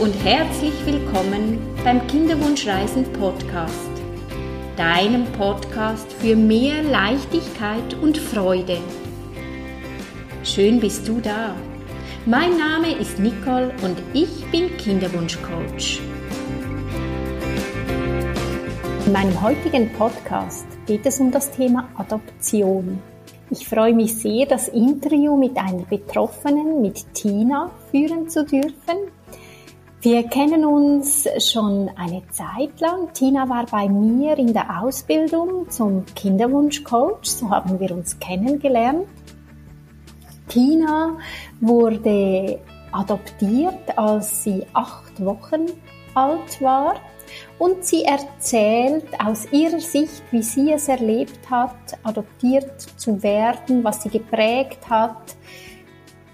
und herzlich willkommen beim Kinderwunschreisen Podcast, deinem Podcast für mehr Leichtigkeit und Freude. Schön bist du da. Mein Name ist Nicole und ich bin Kinderwunschcoach. In meinem heutigen Podcast geht es um das Thema Adoption. Ich freue mich sehr, das Interview mit einer Betroffenen, mit Tina, führen zu dürfen. Wir kennen uns schon eine Zeit lang. Tina war bei mir in der Ausbildung zum Kinderwunschcoach. So haben wir uns kennengelernt. Tina wurde adoptiert, als sie acht Wochen alt war und sie erzählt aus ihrer Sicht, wie sie es erlebt hat, adoptiert zu werden, was sie geprägt hat,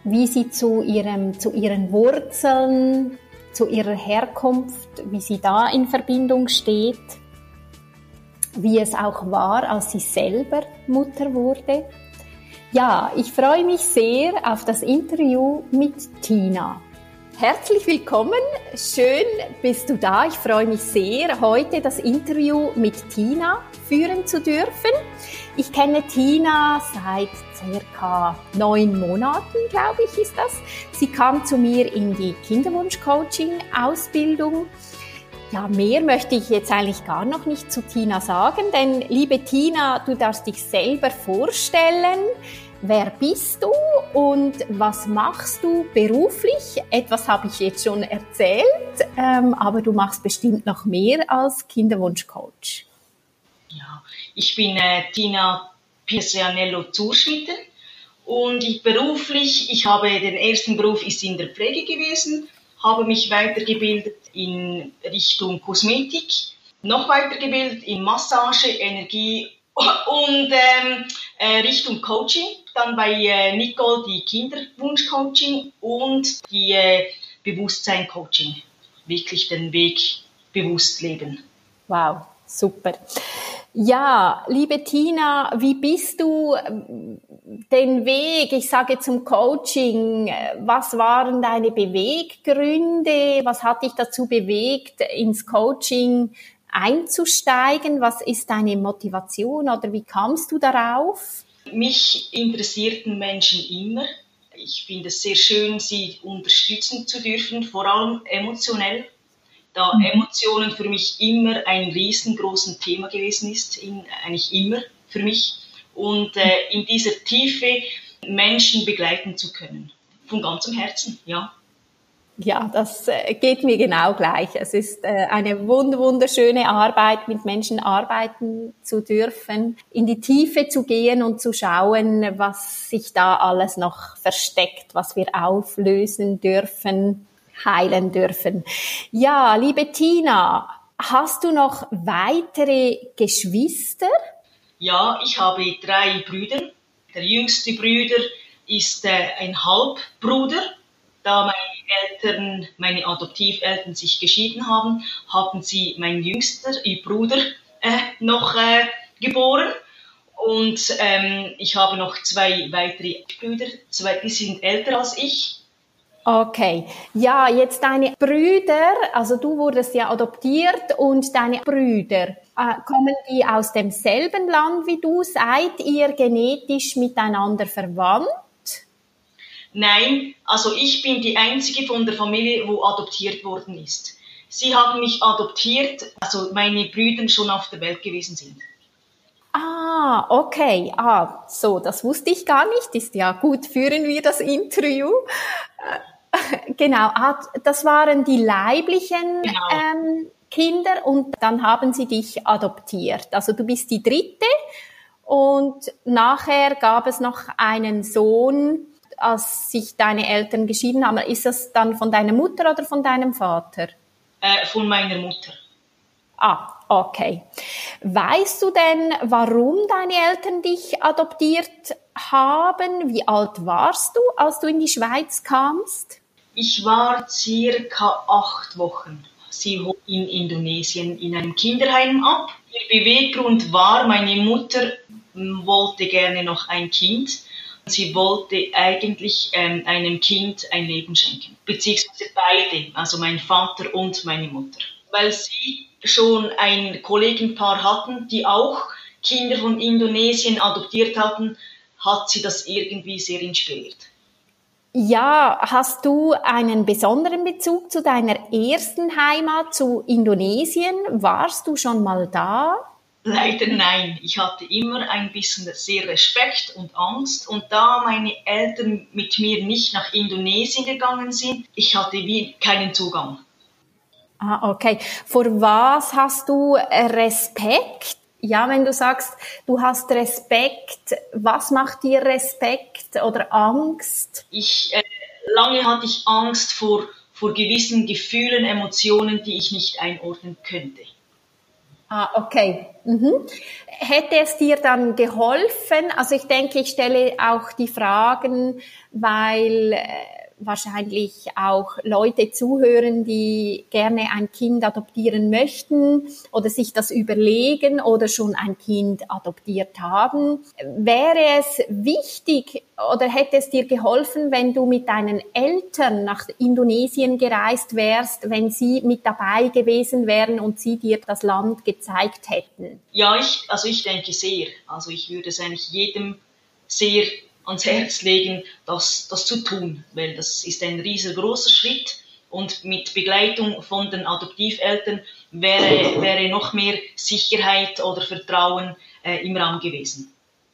wie sie zu, ihrem, zu ihren Wurzeln, zu ihrer Herkunft, wie sie da in Verbindung steht, wie es auch war, als sie selber Mutter wurde. Ja, ich freue mich sehr auf das Interview mit Tina. Herzlich willkommen, schön bist du da. Ich freue mich sehr, heute das Interview mit Tina führen zu dürfen. Ich kenne Tina seit circa neun Monaten, glaube ich, ist das. Sie kam zu mir in die Kinderwunsch-Coaching-Ausbildung. Ja, mehr möchte ich jetzt eigentlich gar noch nicht zu Tina sagen, denn liebe Tina, du darfst dich selber vorstellen. Wer bist du und was machst du beruflich? Etwas habe ich jetzt schon erzählt, ähm, aber du machst bestimmt noch mehr als Kinderwunschcoach. Ich bin äh, Tina Pirsianello Zurschmitter und ich beruflich, ich habe den ersten Beruf ist in der Pflege gewesen, habe mich weitergebildet in Richtung Kosmetik, noch weitergebildet in Massage, Energie und ähm, äh, Richtung Coaching dann bei äh, Nicole die Kinderwunschcoaching und die äh, Bewusstsein-Coaching. Wirklich den Weg bewusst leben. Wow, super. Ja, liebe Tina, wie bist du den Weg, ich sage zum Coaching, was waren deine Beweggründe? Was hat dich dazu bewegt, ins Coaching einzusteigen? Was ist deine Motivation oder wie kamst du darauf? Mich interessierten Menschen immer. Ich finde es sehr schön, sie unterstützen zu dürfen, vor allem emotionell, da mhm. Emotionen für mich immer ein riesengroßes Thema gewesen ist, in, eigentlich immer für mich. Und äh, in dieser Tiefe Menschen begleiten zu können. Von ganzem Herzen, ja. Ja, das äh, geht mir genau gleich. Es ist äh, eine wunderschöne Arbeit, mit Menschen arbeiten zu dürfen, in die Tiefe zu gehen und zu schauen, was sich da alles noch versteckt, was wir auflösen dürfen, heilen dürfen. Ja, liebe Tina, hast du noch weitere Geschwister? Ja, ich habe drei Brüder. Der jüngste Bruder ist äh, ein Halbbruder da meine Eltern, meine Adoptiveltern sich geschieden haben, haben sie meinen jüngsten Bruder äh, noch äh, geboren. Und ähm, ich habe noch zwei weitere Brüder, zwei, die sind älter als ich. Okay, ja, jetzt deine Brüder, also du wurdest ja adoptiert und deine Brüder, äh, kommen die aus demselben Land wie du? Seid ihr genetisch miteinander verwandt? Nein, also ich bin die einzige von der Familie, wo adoptiert worden ist. Sie haben mich adoptiert, also meine Brüder schon auf der Welt gewesen sind. Ah, okay. Ah, so, das wusste ich gar nicht. Ist ja gut, führen wir das Interview. Genau, ah, das waren die leiblichen genau. ähm, Kinder und dann haben sie dich adoptiert. Also du bist die dritte und nachher gab es noch einen Sohn, als sich deine Eltern geschieden haben, ist das dann von deiner Mutter oder von deinem Vater? Äh, von meiner Mutter. Ah, okay. Weißt du denn, warum deine Eltern dich adoptiert haben? Wie alt warst du, als du in die Schweiz kamst? Ich war circa acht Wochen. Sie hob in Indonesien in einem Kinderheim ab. Ihr Beweggrund war, meine Mutter wollte gerne noch ein Kind Sie wollte eigentlich ähm, einem Kind ein Leben schenken, beziehungsweise beide, also mein Vater und meine Mutter, weil sie schon ein Kollegenpaar hatten, die auch Kinder von Indonesien adoptiert hatten, hat sie das irgendwie sehr inspiriert. Ja, hast du einen besonderen Bezug zu deiner ersten Heimat, zu Indonesien? Warst du schon mal da? Leider nein. Ich hatte immer ein bisschen sehr Respekt und Angst. Und da meine Eltern mit mir nicht nach Indonesien gegangen sind, ich hatte wie keinen Zugang. Ah, okay. Vor was hast du Respekt? Ja, wenn du sagst, du hast Respekt, was macht dir Respekt oder Angst? Ich, äh, lange hatte ich Angst vor, vor gewissen Gefühlen, Emotionen, die ich nicht einordnen könnte. Ah, okay. Mhm. Hätte es dir dann geholfen? Also ich denke, ich stelle auch die Fragen, weil äh, wahrscheinlich auch Leute zuhören, die gerne ein Kind adoptieren möchten oder sich das überlegen oder schon ein Kind adoptiert haben. Wäre es wichtig oder hätte es dir geholfen, wenn du mit deinen Eltern nach Indonesien gereist wärst, wenn sie mit dabei gewesen wären und sie dir das Land gezeigt hätten? Ja, ich, also ich denke sehr. Also ich würde es eigentlich jedem sehr ans Herz legen, das, das zu tun, weil das ist ein riesengroßer Schritt und mit Begleitung von den Adoptiveltern wäre, wäre noch mehr Sicherheit oder Vertrauen äh, im Raum gewesen.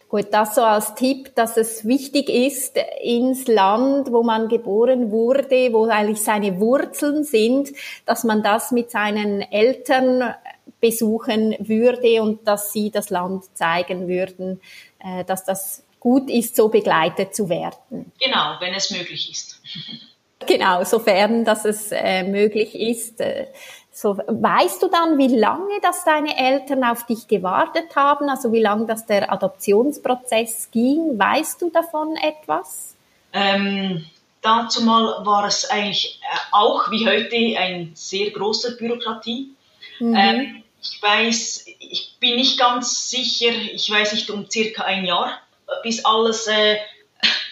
Gut, das so als Tipp, dass es wichtig ist, ins Land, wo man geboren wurde, wo eigentlich seine Wurzeln sind, dass man das mit seinen Eltern besuchen würde und dass sie das Land zeigen würden, äh, dass das gut ist, so begleitet zu werden. Genau, wenn es möglich ist. genau, sofern dass es äh, möglich ist. Äh, so, weißt du dann, wie lange dass deine Eltern auf dich gewartet haben? Also wie lange dass der Adoptionsprozess ging? Weißt du davon etwas? Ähm, dazu mal war es eigentlich äh, auch wie heute ein sehr großer Bürokratie. Mhm. Ähm, ich weiß, ich bin nicht ganz sicher, ich weiß nicht um circa ein Jahr bis alles äh,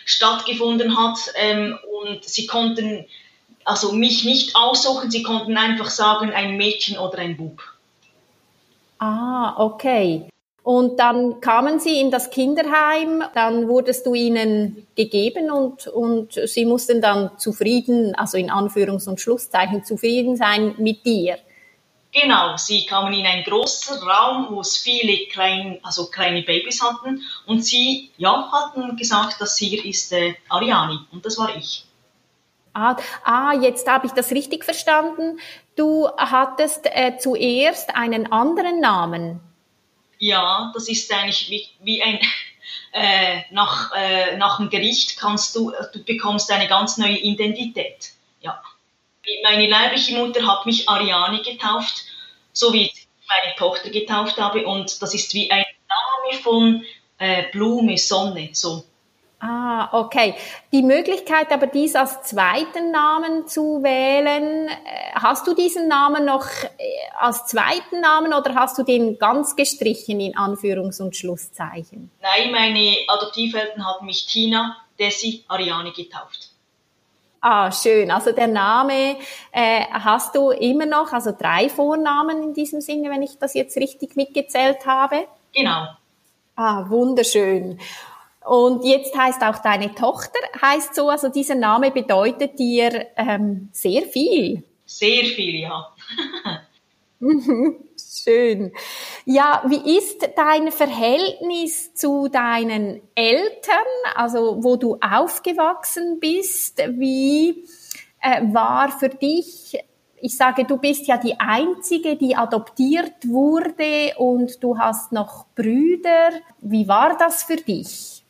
stattgefunden hat. Ähm, und sie konnten also mich nicht aussuchen, sie konnten einfach sagen, ein Mädchen oder ein Bub. Ah, okay. Und dann kamen sie in das Kinderheim, dann wurdest du ihnen gegeben und, und sie mussten dann zufrieden, also in Anführungs- und Schlusszeichen, zufrieden sein mit dir. Genau, sie kamen in einen großen Raum, wo es viele klein, also kleine Babys hatten und sie ja, hatten gesagt, dass hier ist äh, Ariani und das war ich. Ah, ah jetzt habe ich das richtig verstanden. Du hattest äh, zuerst einen anderen Namen. Ja, das ist eigentlich wie, wie ein äh, nach, äh, nach dem Gericht kannst du, du bekommst eine ganz neue Identität. Ja. Meine leibliche Mutter hat mich Ariane getauft, so wie ich meine Tochter getauft habe. Und das ist wie ein Name von äh, Blume, Sonne, so. Ah, okay. Die Möglichkeit aber dies als zweiten Namen zu wählen, äh, hast du diesen Namen noch äh, als zweiten Namen oder hast du den ganz gestrichen in Anführungs- und Schlusszeichen? Nein, meine Adoptiveltern haben mich Tina Desi Ariane getauft. Ah, schön. Also der Name äh, hast du immer noch, also drei Vornamen in diesem Sinne, wenn ich das jetzt richtig mitgezählt habe? Genau. Ah, wunderschön. Und jetzt heißt auch deine Tochter, heißt so, also dieser Name bedeutet dir ähm, sehr viel. Sehr viel, ja. Schön. Ja, wie ist dein Verhältnis zu deinen Eltern, also wo du aufgewachsen bist? Wie äh, war für dich, ich sage, du bist ja die Einzige, die adoptiert wurde und du hast noch Brüder. Wie war das für dich?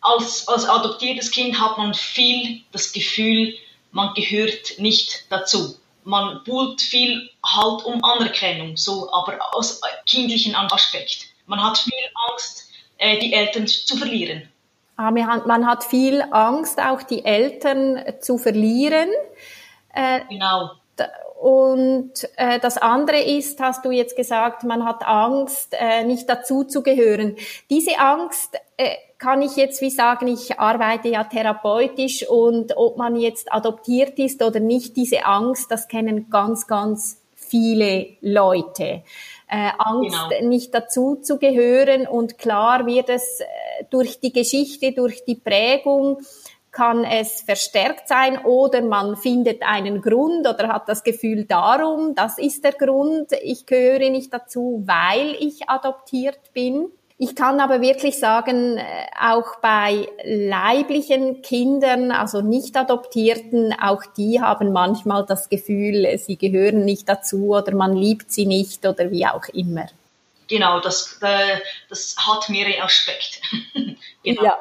Als, als adoptiertes Kind hat man viel das Gefühl, man gehört nicht dazu man buhlt viel halt um Anerkennung, so, aber aus kindlichen Aspekt. Man hat viel Angst, äh, die Eltern zu verlieren. Ah, man hat viel Angst, auch die Eltern zu verlieren. Äh, genau. Und äh, das andere ist, hast du jetzt gesagt, man hat Angst, äh, nicht dazu zu gehören. Diese Angst äh, kann ich jetzt wie sagen, ich arbeite ja therapeutisch und ob man jetzt adoptiert ist oder nicht, diese Angst, das kennen ganz, ganz viele Leute. Äh, Angst, genau. nicht dazu zu gehören und klar wird es äh, durch die Geschichte, durch die Prägung, kann es verstärkt sein oder man findet einen Grund oder hat das Gefühl darum, das ist der Grund, ich gehöre nicht dazu, weil ich adoptiert bin. Ich kann aber wirklich sagen, äh, auch bei leiblichen Kindern, also nicht adoptierten, auch die haben manchmal das Gefühl, sie gehören nicht dazu oder man liebt sie nicht oder wie auch immer. Genau, das, äh, das hat mehrere Aspekte. genau. Ja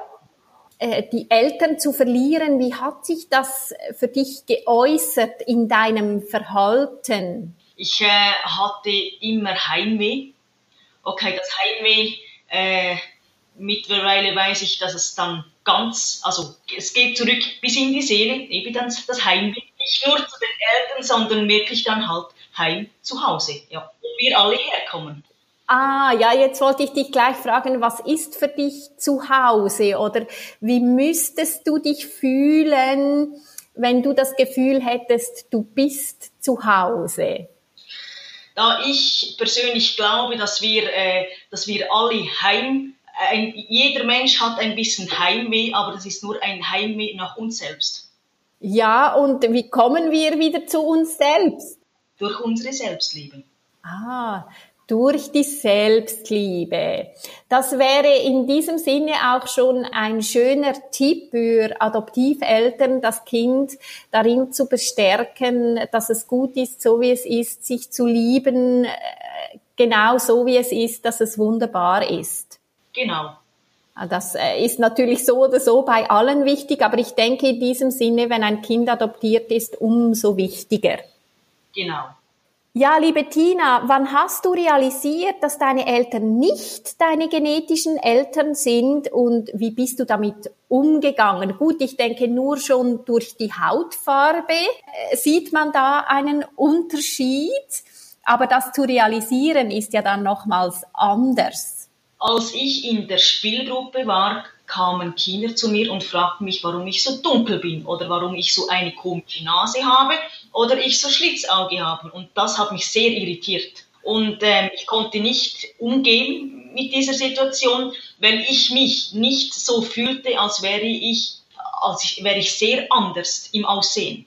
äh, die Eltern zu verlieren, wie hat sich das für dich geäußert in deinem Verhalten? Ich äh, hatte immer Heimweh. Okay, das Heimweh äh, mittlerweile weiß ich, dass es dann ganz, also es geht zurück bis in die Seele, eben dann das Heimweg, nicht nur zu den Eltern, sondern wirklich dann halt heim zu Hause, ja, wo wir alle herkommen. Ah, ja, jetzt wollte ich dich gleich fragen, was ist für dich zu Hause oder wie müsstest du dich fühlen, wenn du das Gefühl hättest, du bist zu Hause? Da ich persönlich glaube, dass wir, äh, dass wir alle heim, ein, jeder Mensch hat ein bisschen Heimweh, aber das ist nur ein Heimweh nach uns selbst. Ja, und wie kommen wir wieder zu uns selbst? Durch unsere Selbstliebe. Ah, durch die Selbstliebe. Das wäre in diesem Sinne auch schon ein schöner Tipp für Adoptiveltern, das Kind darin zu bestärken, dass es gut ist, so wie es ist, sich zu lieben, äh, genau so wie es ist, dass es wunderbar ist. Genau. Ah, das äh, ist natürlich so oder so bei allen wichtig, aber ich denke in diesem Sinne, wenn ein Kind adoptiert ist, umso wichtiger. Genau. Ja, liebe Tina, wann hast du realisiert, dass deine Eltern nicht deine genetischen Eltern sind und wie bist du damit umgegangen? Gut, ich denke nur schon durch die Hautfarbe äh, sieht man da einen Unterschied, aber das zu realisieren ist ja dann nochmals anders. Als ich in der Spielgruppe war, kamen Kinder zu mir und fragten mich, warum ich so dunkel bin oder warum ich so eine komische Nase habe oder ich so Schlitzauge habe. Und das hat mich sehr irritiert. Und ähm, ich konnte nicht umgehen mit dieser Situation, weil ich mich nicht so fühlte, als wäre ich, als ich, wäre ich sehr anders im Aussehen.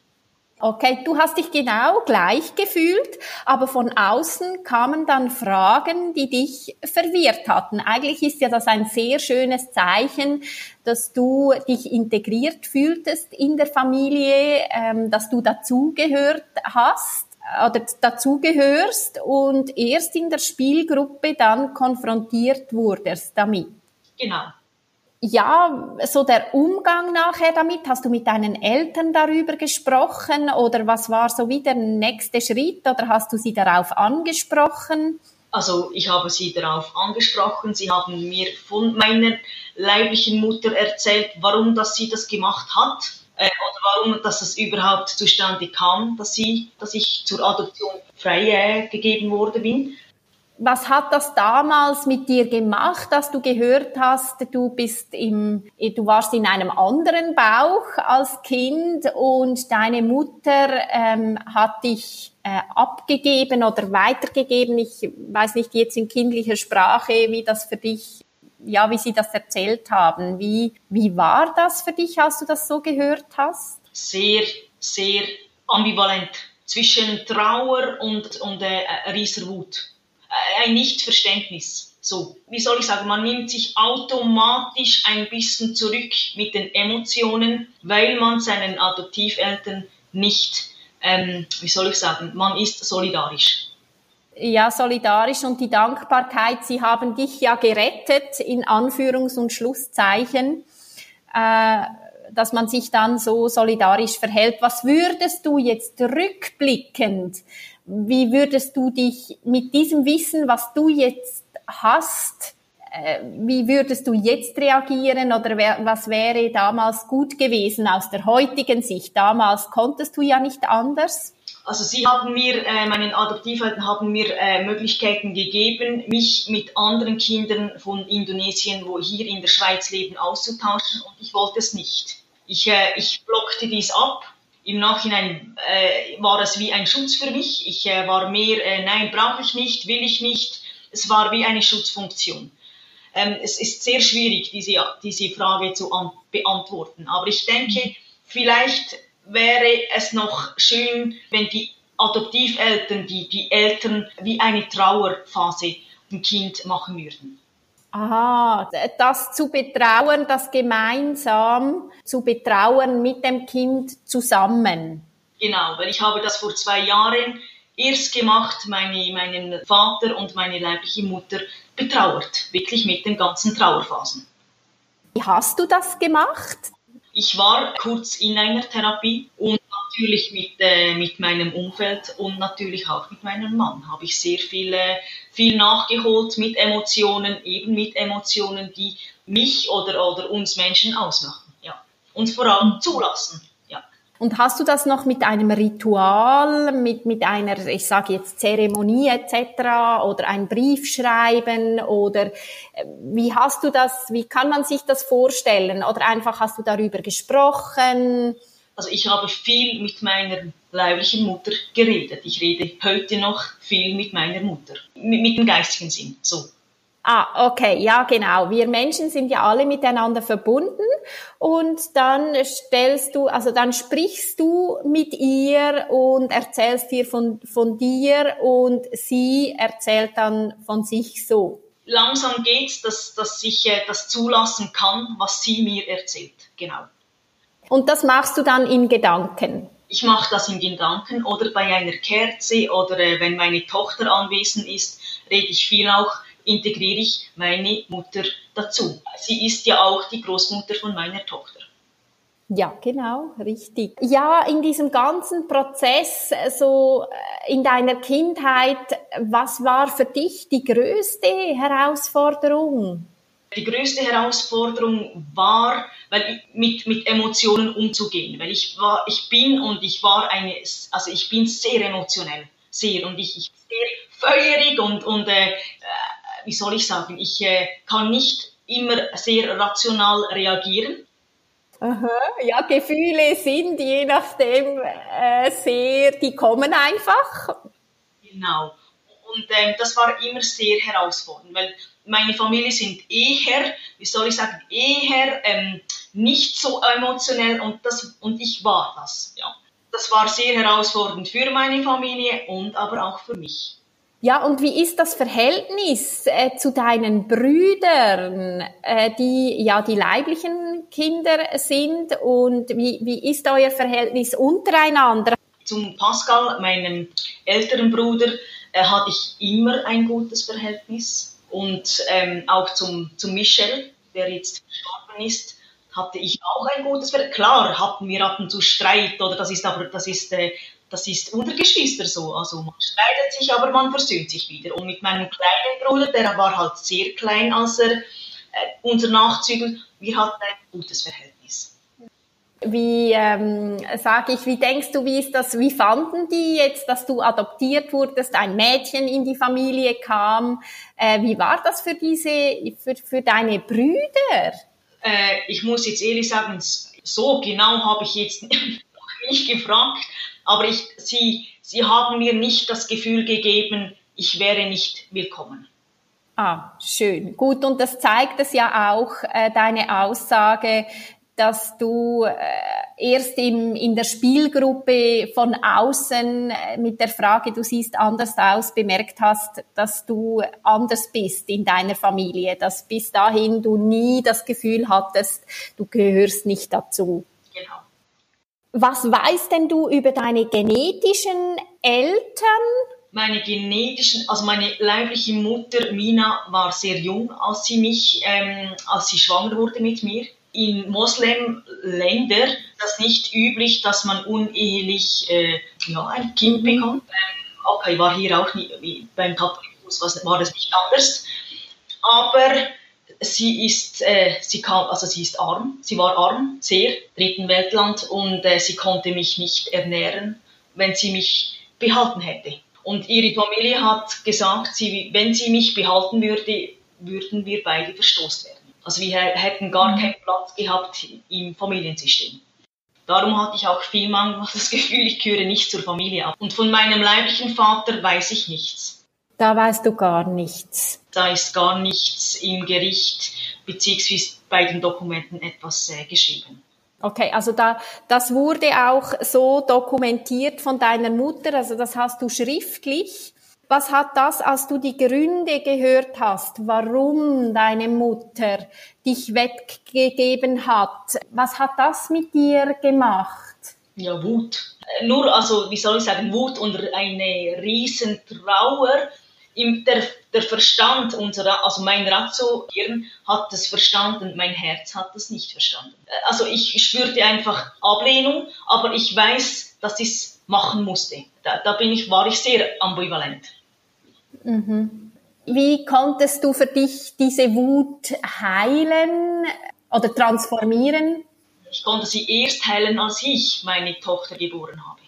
Okay, du hast dich genau gleich gefühlt, aber von außen kamen dann Fragen, die dich verwirrt hatten. Eigentlich ist ja das ein sehr schönes Zeichen, dass du dich integriert fühltest in der Familie, ähm, dass du dazugehört hast oder dazugehörst und erst in der Spielgruppe dann konfrontiert wurdest damit. Genau ja, so der Umgang nachher damit, hast du mit deinen Eltern darüber gesprochen oder was war so wie der nächste Schritt oder hast du sie darauf angesprochen? Also ich habe sie darauf angesprochen. Sie haben mir von meiner leiblichen Mutter erzählt, warum dass sie das gemacht hat äh, oder warum dass es überhaupt zustande kam, dass sie, dass ich zur Adoption freigegeben äh, worden bin was hat das damals mit dir gemacht, dass du gehört hast, du bist im, du warst in einem anderen Bauch als Kind und deine Mutter ähm, hat dich äh, abgegeben oder weitergegeben. Ich weiß nicht jetzt in kindlicher Sprache, wie das für dich, ja, wie sie das erzählt haben. Wie, wie war das für dich, als du das so gehört hast? Sehr, sehr ambivalent zwischen Trauer und, und äh, rieser Wut ein Nichtverständnis. So, wie soll ich sagen, man nimmt sich automatisch ein bisschen zurück mit den Emotionen, weil man seinen Adoptiveltern nicht, ähm, wie soll ich sagen, man ist solidarisch. Ja, solidarisch und die Dankbarkeit, sie haben dich ja gerettet, in Anführungs- und Schlusszeichen, äh, dass man sich dann so solidarisch verhält. Was würdest du jetzt rückblickend wie würdest du dich mit diesem Wissen, was du jetzt hast, Äh, wie würdest du jetzt reagieren oder was wäre damals gut gewesen aus der heutigen Sicht? Damals konntest du ja nicht anders. Also sie haben mir, äh, meinen Adoptiveltern haben mir äh, Möglichkeiten gegeben, mich mit anderen Kindern von Indonesien, wo hier in der Schweiz leben, auszutauschen und ich wollte es nicht. Ich, äh, ich blockte dies ab. Im Nachhinein äh, war es wie ein Schutz für mich. Ich äh, war mehr, äh, nein, brauche ich nicht, will ich nicht. Es war wie eine Schutzfunktion. Ähm, es ist sehr schwierig, diese, diese Frage zu beantworten. Aber ich denke, vielleicht wäre es noch schön, wenn die Adoptiveltern, die, die Eltern wie eine Trauerphase dem Kind machen würden. Aha, das zu betrauen, das gemeinsam zu betrauen mit dem Kind zusammen. Genau, weil ich habe das vor zwei Jahren erst gemacht, meine, meinen Vater und meine leibliche Mutter betrauert, wirklich mit den ganzen Trauerphasen. Wie hast du das gemacht? Ich war kurz in einer Therapie und natürlich mit, äh, mit meinem Umfeld und natürlich auch mit meinem Mann habe ich sehr viel, äh, viel nachgeholt mit Emotionen, eben mit Emotionen, die mich oder, oder uns Menschen ausmachen. Ja. Und vor allem zulassen. Und hast du das noch mit einem Ritual, mit, mit einer, ich sage jetzt Zeremonie etc. oder ein Brief schreiben oder äh, wie hast du das, wie kann man sich das vorstellen? Oder einfach hast du darüber gesprochen? Also ich habe viel mit meiner leiblichen Mutter geredet. Ich rede heute noch viel mit meiner Mutter, mit, mit dem geistigen Sinn, so. Ah, okay, ja, genau. Wir Menschen sind ja alle miteinander verbunden und dann stellst du, also dann sprichst du mit ihr und erzählst ihr von, von dir und sie erzählt dann von sich so. Langsam geht's, dass, dass ich äh, das zulassen kann, was sie mir erzählt. Genau. Und das machst du dann in Gedanken? Ich mache das in Gedanken oder bei einer Kerze oder äh, wenn meine Tochter anwesend ist, rede ich viel auch integriere ich meine Mutter dazu. Sie ist ja auch die Großmutter von meiner Tochter. Ja, genau, richtig. Ja, in diesem ganzen Prozess, so äh, in deiner Kindheit, was war für dich die größte Herausforderung? Die größte Herausforderung war, weil mit, mit Emotionen umzugehen, weil ich war, ich bin und ich war eine, also ich bin sehr emotionell, sehr und ich, ich sehr feurig und, und äh, wie soll ich sagen, ich äh, kann nicht immer sehr rational reagieren. Aha, ja, Gefühle sind je nachdem äh, sehr, die kommen einfach. Genau. Und ähm, das war immer sehr herausfordernd, weil meine Familie sind eher, wie soll ich sagen, eher ähm, nicht so emotionell und, das, und ich war das. Ja. Das war sehr herausfordernd für meine Familie und aber auch für mich. Ja, und wie ist das Verhältnis äh, zu deinen Brüdern, äh, die ja die leiblichen Kinder sind und wie, wie ist euer Verhältnis untereinander? Zum Pascal, meinem älteren Bruder, äh, hatte ich immer ein gutes Verhältnis und ähm, auch zum, zum Michel, der jetzt verstorben ist, hatte ich auch ein gutes Verhältnis. Klar hatten wir ab und zu Streit oder das ist aber das ist äh, das ist unter Geschwister so. Also man streitet sich, aber man versöhnt sich wieder. Und mit meinem kleinen Bruder, der war halt sehr klein, als er äh, unser Nachzügel, wir hatten ein gutes Verhältnis. Wie ähm, sage ich, wie denkst du, wie ist das, wie fanden die jetzt, dass du adoptiert wurdest, ein Mädchen in die Familie kam? Äh, wie war das für diese, für, für deine Brüder? Äh, ich muss jetzt ehrlich sagen, so genau habe ich jetzt nicht gefragt, aber ich, sie, sie haben mir nicht das Gefühl gegeben, ich wäre nicht willkommen. Ah, schön. Gut, und das zeigt es ja auch, äh, deine Aussage, dass du äh, erst im, in der Spielgruppe von außen äh, mit der Frage, du siehst anders aus, bemerkt hast, dass du anders bist in deiner Familie, dass bis dahin du nie das Gefühl hattest, du gehörst nicht dazu. Was weißt denn du über deine genetischen Eltern? Meine genetischen, also meine leibliche Mutter Mina war sehr jung, als sie mich, ähm, als sie schwanger wurde mit mir. In Moslemländern ist das nicht üblich, dass man unehelich äh, ja, ein Kind mhm. bekommt. Ähm, okay, war hier auch nicht, beim Katholismus war das nicht anders. Aber sie ist, äh, sie kam, also sie ist arm, sie war arm, sehr, dritten Weltland und äh, sie konnte mich nicht ernähren, wenn sie mich behalten hätte. Und ihre Familie hat gesagt, sie, wenn sie mich behalten würde, würden wir beide verstoßen werden. Also wir hätten gar mhm. keinen Platz gehabt im Familiensystem. Darum hatte ich auch vielmal das Gefühl, ich gehöre nicht zur Familie ab. Und von meinem leiblichen Vater weiß ich nichts. Da weißt du gar nichts. Da ist gar nichts im Gericht beziehungsweise bei den Dokumenten etwas äh, geschrieben. Okay, also da, das wurde auch so dokumentiert von deiner Mutter, also das hast du schriftlich. Was hat das, als du die Gründe gehört hast, warum deine Mutter dich weggegeben hat? Was hat das mit dir gemacht? Ja, Wut. Nur, also, wie soll ich sagen, Wut und eine riesen Trauer. Der, der Verstand unserer, also mein Ratio-Hirn hat es verstanden, mein Herz hat es nicht verstanden. Also ich spürte einfach Ablehnung, aber ich weiß, dass ich es machen musste. Da, da bin ich, war ich sehr ambivalent. Mhm. Wie konntest du für dich diese Wut heilen oder transformieren? Ich konnte sie erst heilen, als ich meine Tochter geboren habe.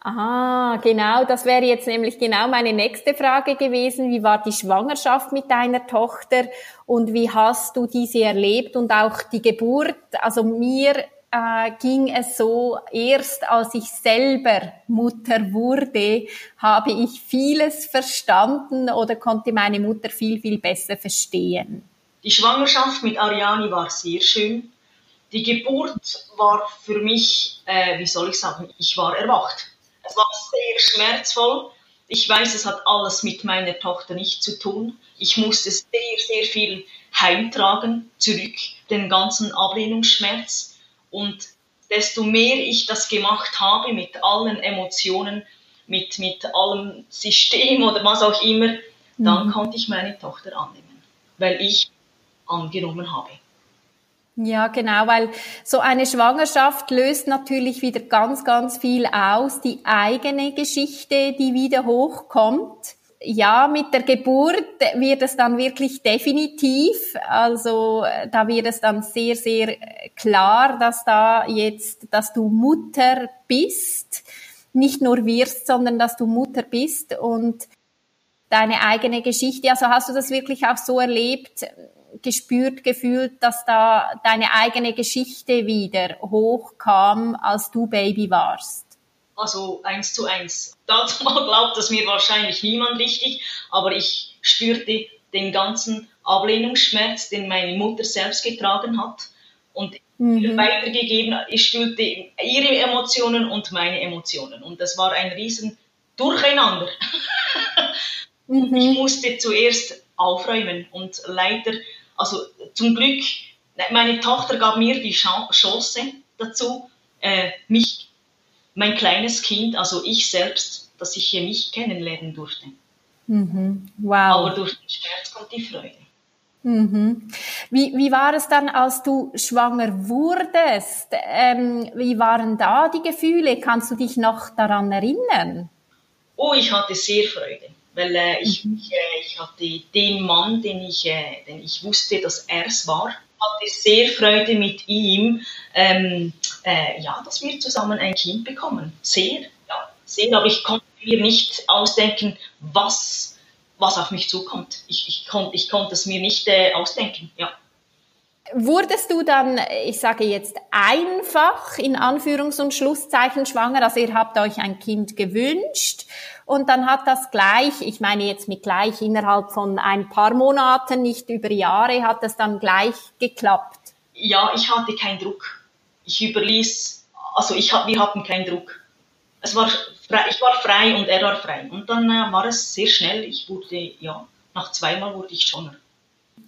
Aha, genau, das wäre jetzt nämlich genau meine nächste Frage gewesen. Wie war die Schwangerschaft mit deiner Tochter und wie hast du diese erlebt und auch die Geburt? Also mir äh, ging es so, erst als ich selber Mutter wurde, habe ich vieles verstanden oder konnte meine Mutter viel, viel besser verstehen. Die Schwangerschaft mit Ariani war sehr schön. Die Geburt war für mich, äh, wie soll ich sagen, ich war erwacht. Es war sehr schmerzvoll. Ich weiß, es hat alles mit meiner Tochter nicht zu tun. Ich musste sehr, sehr viel heimtragen, zurück, den ganzen Ablehnungsschmerz. Und desto mehr ich das gemacht habe mit allen Emotionen, mit, mit allem System oder was auch immer, dann mhm. konnte ich meine Tochter annehmen, weil ich angenommen habe. Ja, genau, weil so eine Schwangerschaft löst natürlich wieder ganz, ganz viel aus, die eigene Geschichte, die wieder hochkommt ja, mit der Geburt wird es dann wirklich definitiv. Also da wird es dann sehr, sehr klar, dass da jetzt, dass du Mutter bist, nicht nur wirst, sondern dass du Mutter bist und deine eigene Geschichte. Also hast du das wirklich auch so erlebt, gespürt, gefühlt, dass da deine eigene Geschichte wieder hochkam, als du Baby warst? Also eins zu eins. Dazu mal glaubt das mir wahrscheinlich niemand richtig, aber ich spürte den ganzen Ablehnungsschmerz, den meine Mutter selbst getragen hat und mhm. weitergegeben. Ich spürte ihre Emotionen und meine Emotionen und das war ein riesen Durcheinander. mhm. Ich musste zuerst aufräumen und leider, also zum Glück, meine Tochter gab mir die Chance dazu, äh, mich mein kleines Kind, also ich selbst, dass ich hier mich kennenlernen durfte. Mhm. Wow. Aber durch den Schmerz kommt die Freude. Mhm. Wie, wie war es dann, als du schwanger wurdest? Ähm, wie waren da die Gefühle? Kannst du dich noch daran erinnern? Oh, ich hatte sehr Freude, weil äh, ich, mhm. ich, äh, ich, hatte den Mann, den ich, äh, den ich wusste, dass er es war, hatte sehr Freude mit ihm, ähm, äh, ja, dass wir zusammen ein Kind bekommen. Sehr, ja, sehr. Aber ich konnte mir nicht ausdenken, was, was auf mich zukommt. Ich, ich, konnt, ich konnte es mir nicht äh, ausdenken, ja. Wurdest du dann, ich sage jetzt einfach in Anführungs- und Schlusszeichen schwanger, also ihr habt euch ein Kind gewünscht und dann hat das gleich, ich meine jetzt mit gleich innerhalb von ein paar Monaten, nicht über Jahre, hat das dann gleich geklappt? Ja, ich hatte keinen Druck. Ich überließ, also ich, wir hatten keinen Druck. Es war frei, ich war frei und er war frei. Und dann äh, war es sehr schnell. Ich wurde, ja, nach zweimal wurde ich schwanger.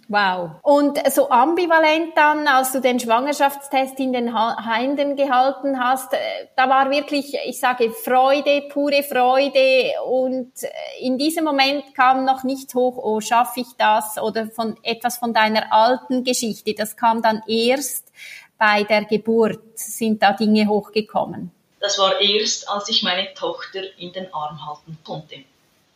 Wow. Und so ambivalent dann, als du den Schwangerschaftstest in den Händen gehalten hast, äh, da war wirklich, ich sage, Freude, pure Freude. Und äh, in diesem Moment kam noch nicht hoch, oh, schaffe ich das? Oder von etwas von deiner alten Geschichte. Das kam dann erst bei der Geburt, sind da Dinge hochgekommen. Das war erst, als ich meine Tochter in den Arm halten konnte.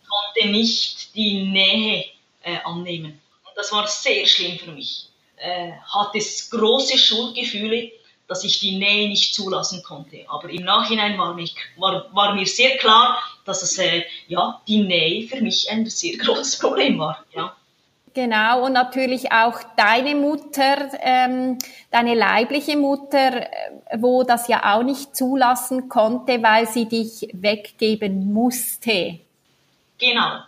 Konnte nicht die Nähe äh, annehmen das war sehr schlimm für mich. Äh, hatte große Schuldgefühle, dass ich die Nähe nicht zulassen konnte. Aber im Nachhinein war, mich, war, war mir sehr klar, dass es, äh, ja, die Nähe für mich ein sehr großes Problem war. Ja. Genau, und natürlich auch deine Mutter, ähm, deine leibliche Mutter, äh, wo das ja auch nicht zulassen konnte, weil sie dich weggeben musste. Genau.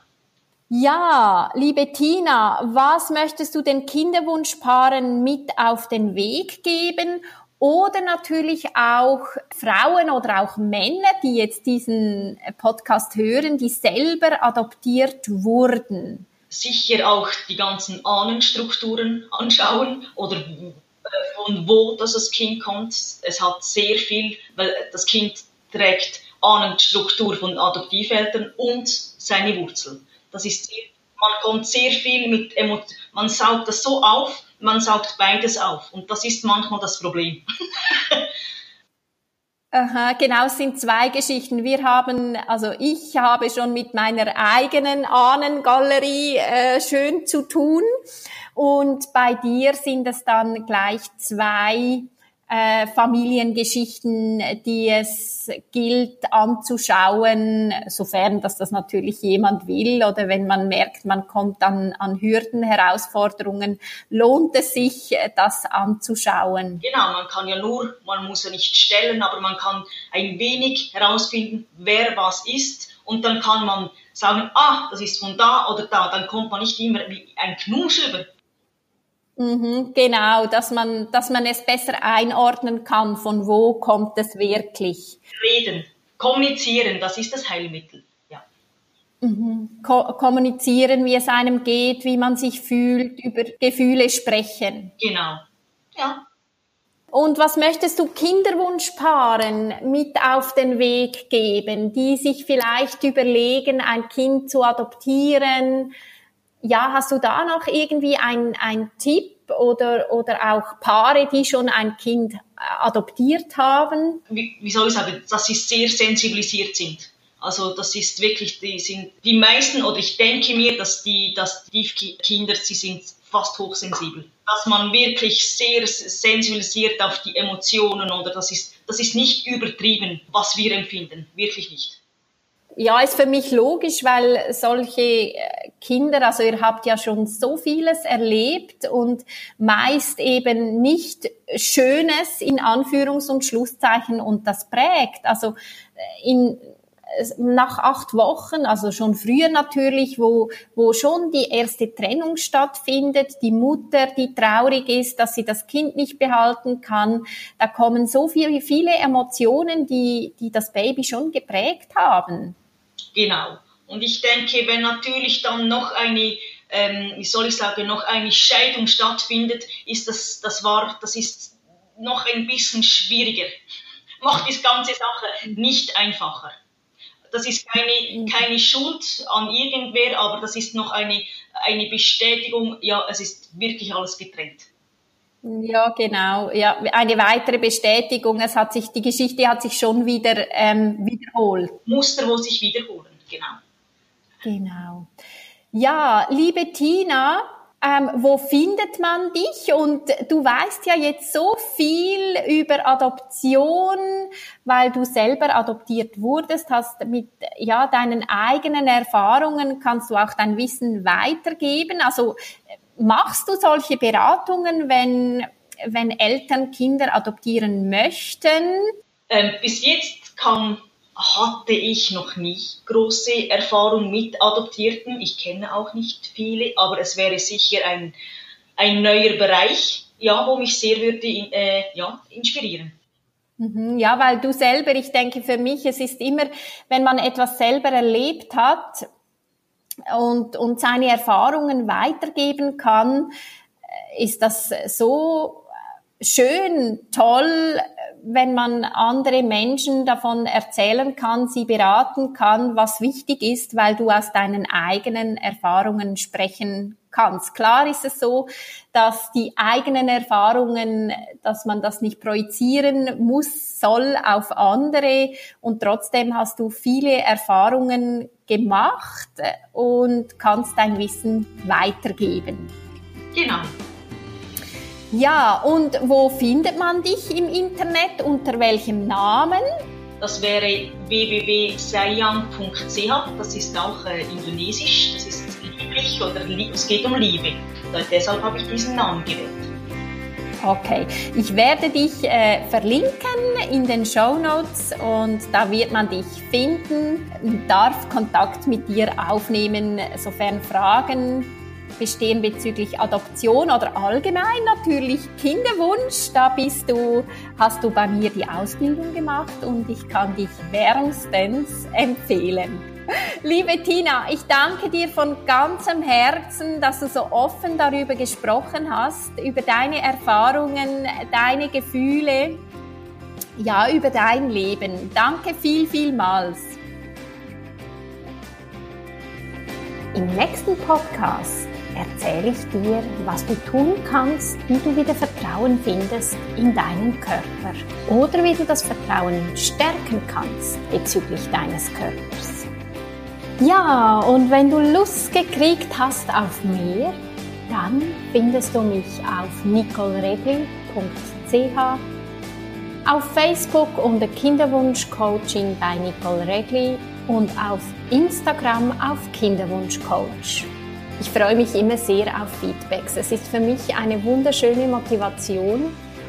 Ja, liebe Tina, was möchtest du den Kinderwunschpaaren mit auf den Weg geben oder natürlich auch Frauen oder auch Männer, die jetzt diesen Podcast hören, die selber adoptiert wurden. Sicher auch die ganzen Ahnenstrukturen anschauen oder äh, von wo das Kind kommt. Es hat sehr viel, weil das Kind trägt Ahnenstruktur von Adoptiveltern und seine Wurzel. Das ist man kommt sehr viel mit Emotionen, man saugt das so auf man saugt beides auf. Und das ist manchmal das Problem. Aha, genau, es sind zwei Geschichten. Wir haben, also ich habe schon mit meiner eigenen Ahnengalerie äh, schön zu tun. Und bei dir sind es dann gleich zwei äh, Familiengeschichten, die es gilt anzuschauen, sofern dass das natürlich jemand will oder wenn man merkt, man kommt an, an Hürden, Herausforderungen, lohnt es sich, das anzuschauen. Genau, man kann ja nur, man muss ja nicht stellen, aber man kann ein wenig herausfinden, wer was ist und dann kann man sagen, ah, das ist von da oder da, dann kommt man nicht immer wie ein Knusch über Mhm, genau, dass man, dass man es besser einordnen kann, von wo kommt es wirklich. Reden, kommunizieren, das ist das Heilmittel. Ja. Mhm. Ko kommunizieren, wie es einem geht, wie man sich fühlt, über Gefühle sprechen. Genau. Ja. Und was möchtest du Kinderwunschpaaren mit auf den Weg geben, die sich vielleicht überlegen, ein Kind zu adoptieren, ja, hast du da noch irgendwie ein, ein Tipp oder, oder auch Paare, die schon ein Kind äh, adoptiert haben? Wie, wie soll ich sagen, dass sie sehr sensibilisiert sind. Also das ist wirklich, die sind die meisten, oder ich denke mir, dass die, dass die Kinder, sie sind fast hochsensibel. Dass man wirklich sehr sensibilisiert auf die Emotionen oder das ist, das ist nicht übertrieben, was wir empfinden. Wirklich nicht. Ja, ist für mich logisch, weil solche äh, Kinder, also ihr habt ja schon so vieles erlebt und meist eben nicht Schönes in Anführungs- und Schlusszeichen und das prägt. Also äh, in, nach acht Wochen, also schon früher natürlich, wo, wo schon die erste Trennung stattfindet, die Mutter, die traurig ist, dass sie das Kind nicht behalten kann, da kommen so viele, viele Emotionen, die, die das Baby schon geprägt haben. Genau. Und ich denke, wenn natürlich dann noch eine, ähm, wie soll ich sagen, noch eine Scheidung stattfindet, ist das, das war, das ist noch ein bisschen schwieriger. Macht die ganze Sache nicht einfacher. Das ist keine, keine Schuld an irgendwer, aber das ist noch eine, eine Bestätigung, ja, es ist wirklich alles getrennt. Ja, genau. Ja, eine weitere Bestätigung. Es hat sich, die Geschichte hat sich schon wieder ähm, wiederholt. Muster, wo sich wiederholen, genau. Genau. Ja, liebe Tina, ähm, wo findet man dich? Und du weißt ja jetzt so viel über Adoption, weil du selber adoptiert wurdest, hast mit ja deinen eigenen Erfahrungen kannst du auch dein Wissen weitergeben. Also Machst du solche Beratungen, wenn, wenn Eltern Kinder adoptieren möchten? Ähm, bis jetzt kam, hatte ich noch nicht große Erfahrung mit Adoptierten. Ich kenne auch nicht viele, aber es wäre sicher ein, ein neuer Bereich, ja, wo mich sehr würde äh, ja, inspirieren. Mhm, ja, weil du selber, ich denke für mich, es ist immer, wenn man etwas selber erlebt hat, und, und seine Erfahrungen weitergeben kann, äh, ist das so schön, toll, wenn man andere Menschen davon erzählen kann, sie beraten kann, was wichtig ist, weil du aus deinen eigenen Erfahrungen sprechen kannst. Klar ist es so, dass die eigenen Erfahrungen, dass man das nicht projizieren muss, soll auf andere und trotzdem hast du viele Erfahrungen gemacht und kannst dein Wissen weitergeben. Genau. Ja, und wo findet man dich im Internet? Unter welchem Namen? Das wäre www.sayang.ch. Das ist auch äh, indonesisch. Das ist lieblich oder es geht um Liebe. Deshalb habe ich diesen Namen gewählt. Okay, ich werde dich äh, verlinken in den Show Notes und da wird man dich finden, darf Kontakt mit dir aufnehmen, sofern Fragen bestehen bezüglich Adoption oder allgemein natürlich Kinderwunsch. Da bist du, hast du bei mir die Ausbildung gemacht und ich kann dich wärmstens empfehlen. Liebe Tina, ich danke dir von ganzem Herzen, dass du so offen darüber gesprochen hast, über deine Erfahrungen, deine Gefühle, ja, über dein Leben. Danke viel, vielmals. Im nächsten Podcast erzähle ich dir, was du tun kannst, wie du wieder Vertrauen findest in deinen Körper oder wie du das Vertrauen stärken kannst bezüglich deines Körpers. Ja, und wenn du Lust gekriegt hast auf mehr, dann findest du mich auf nicoleredli.ch, auf Facebook unter Kinderwunschcoaching bei Nicole Regli und auf Instagram auf Kinderwunschcoach. Ich freue mich immer sehr auf Feedbacks. Es ist für mich eine wunderschöne Motivation.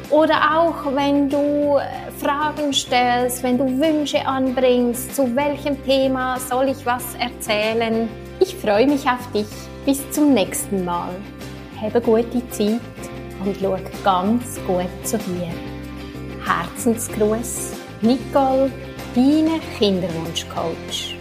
Oder auch wenn du äh, Fragen stellst, wenn du Wünsche anbringst, zu welchem Thema soll ich was erzählen. Ich freue mich auf dich. Bis zum nächsten Mal. Habe gute Zeit und schau ganz gut zu dir. Herzensgruß, Nicole, deine Kinderwunschcoach.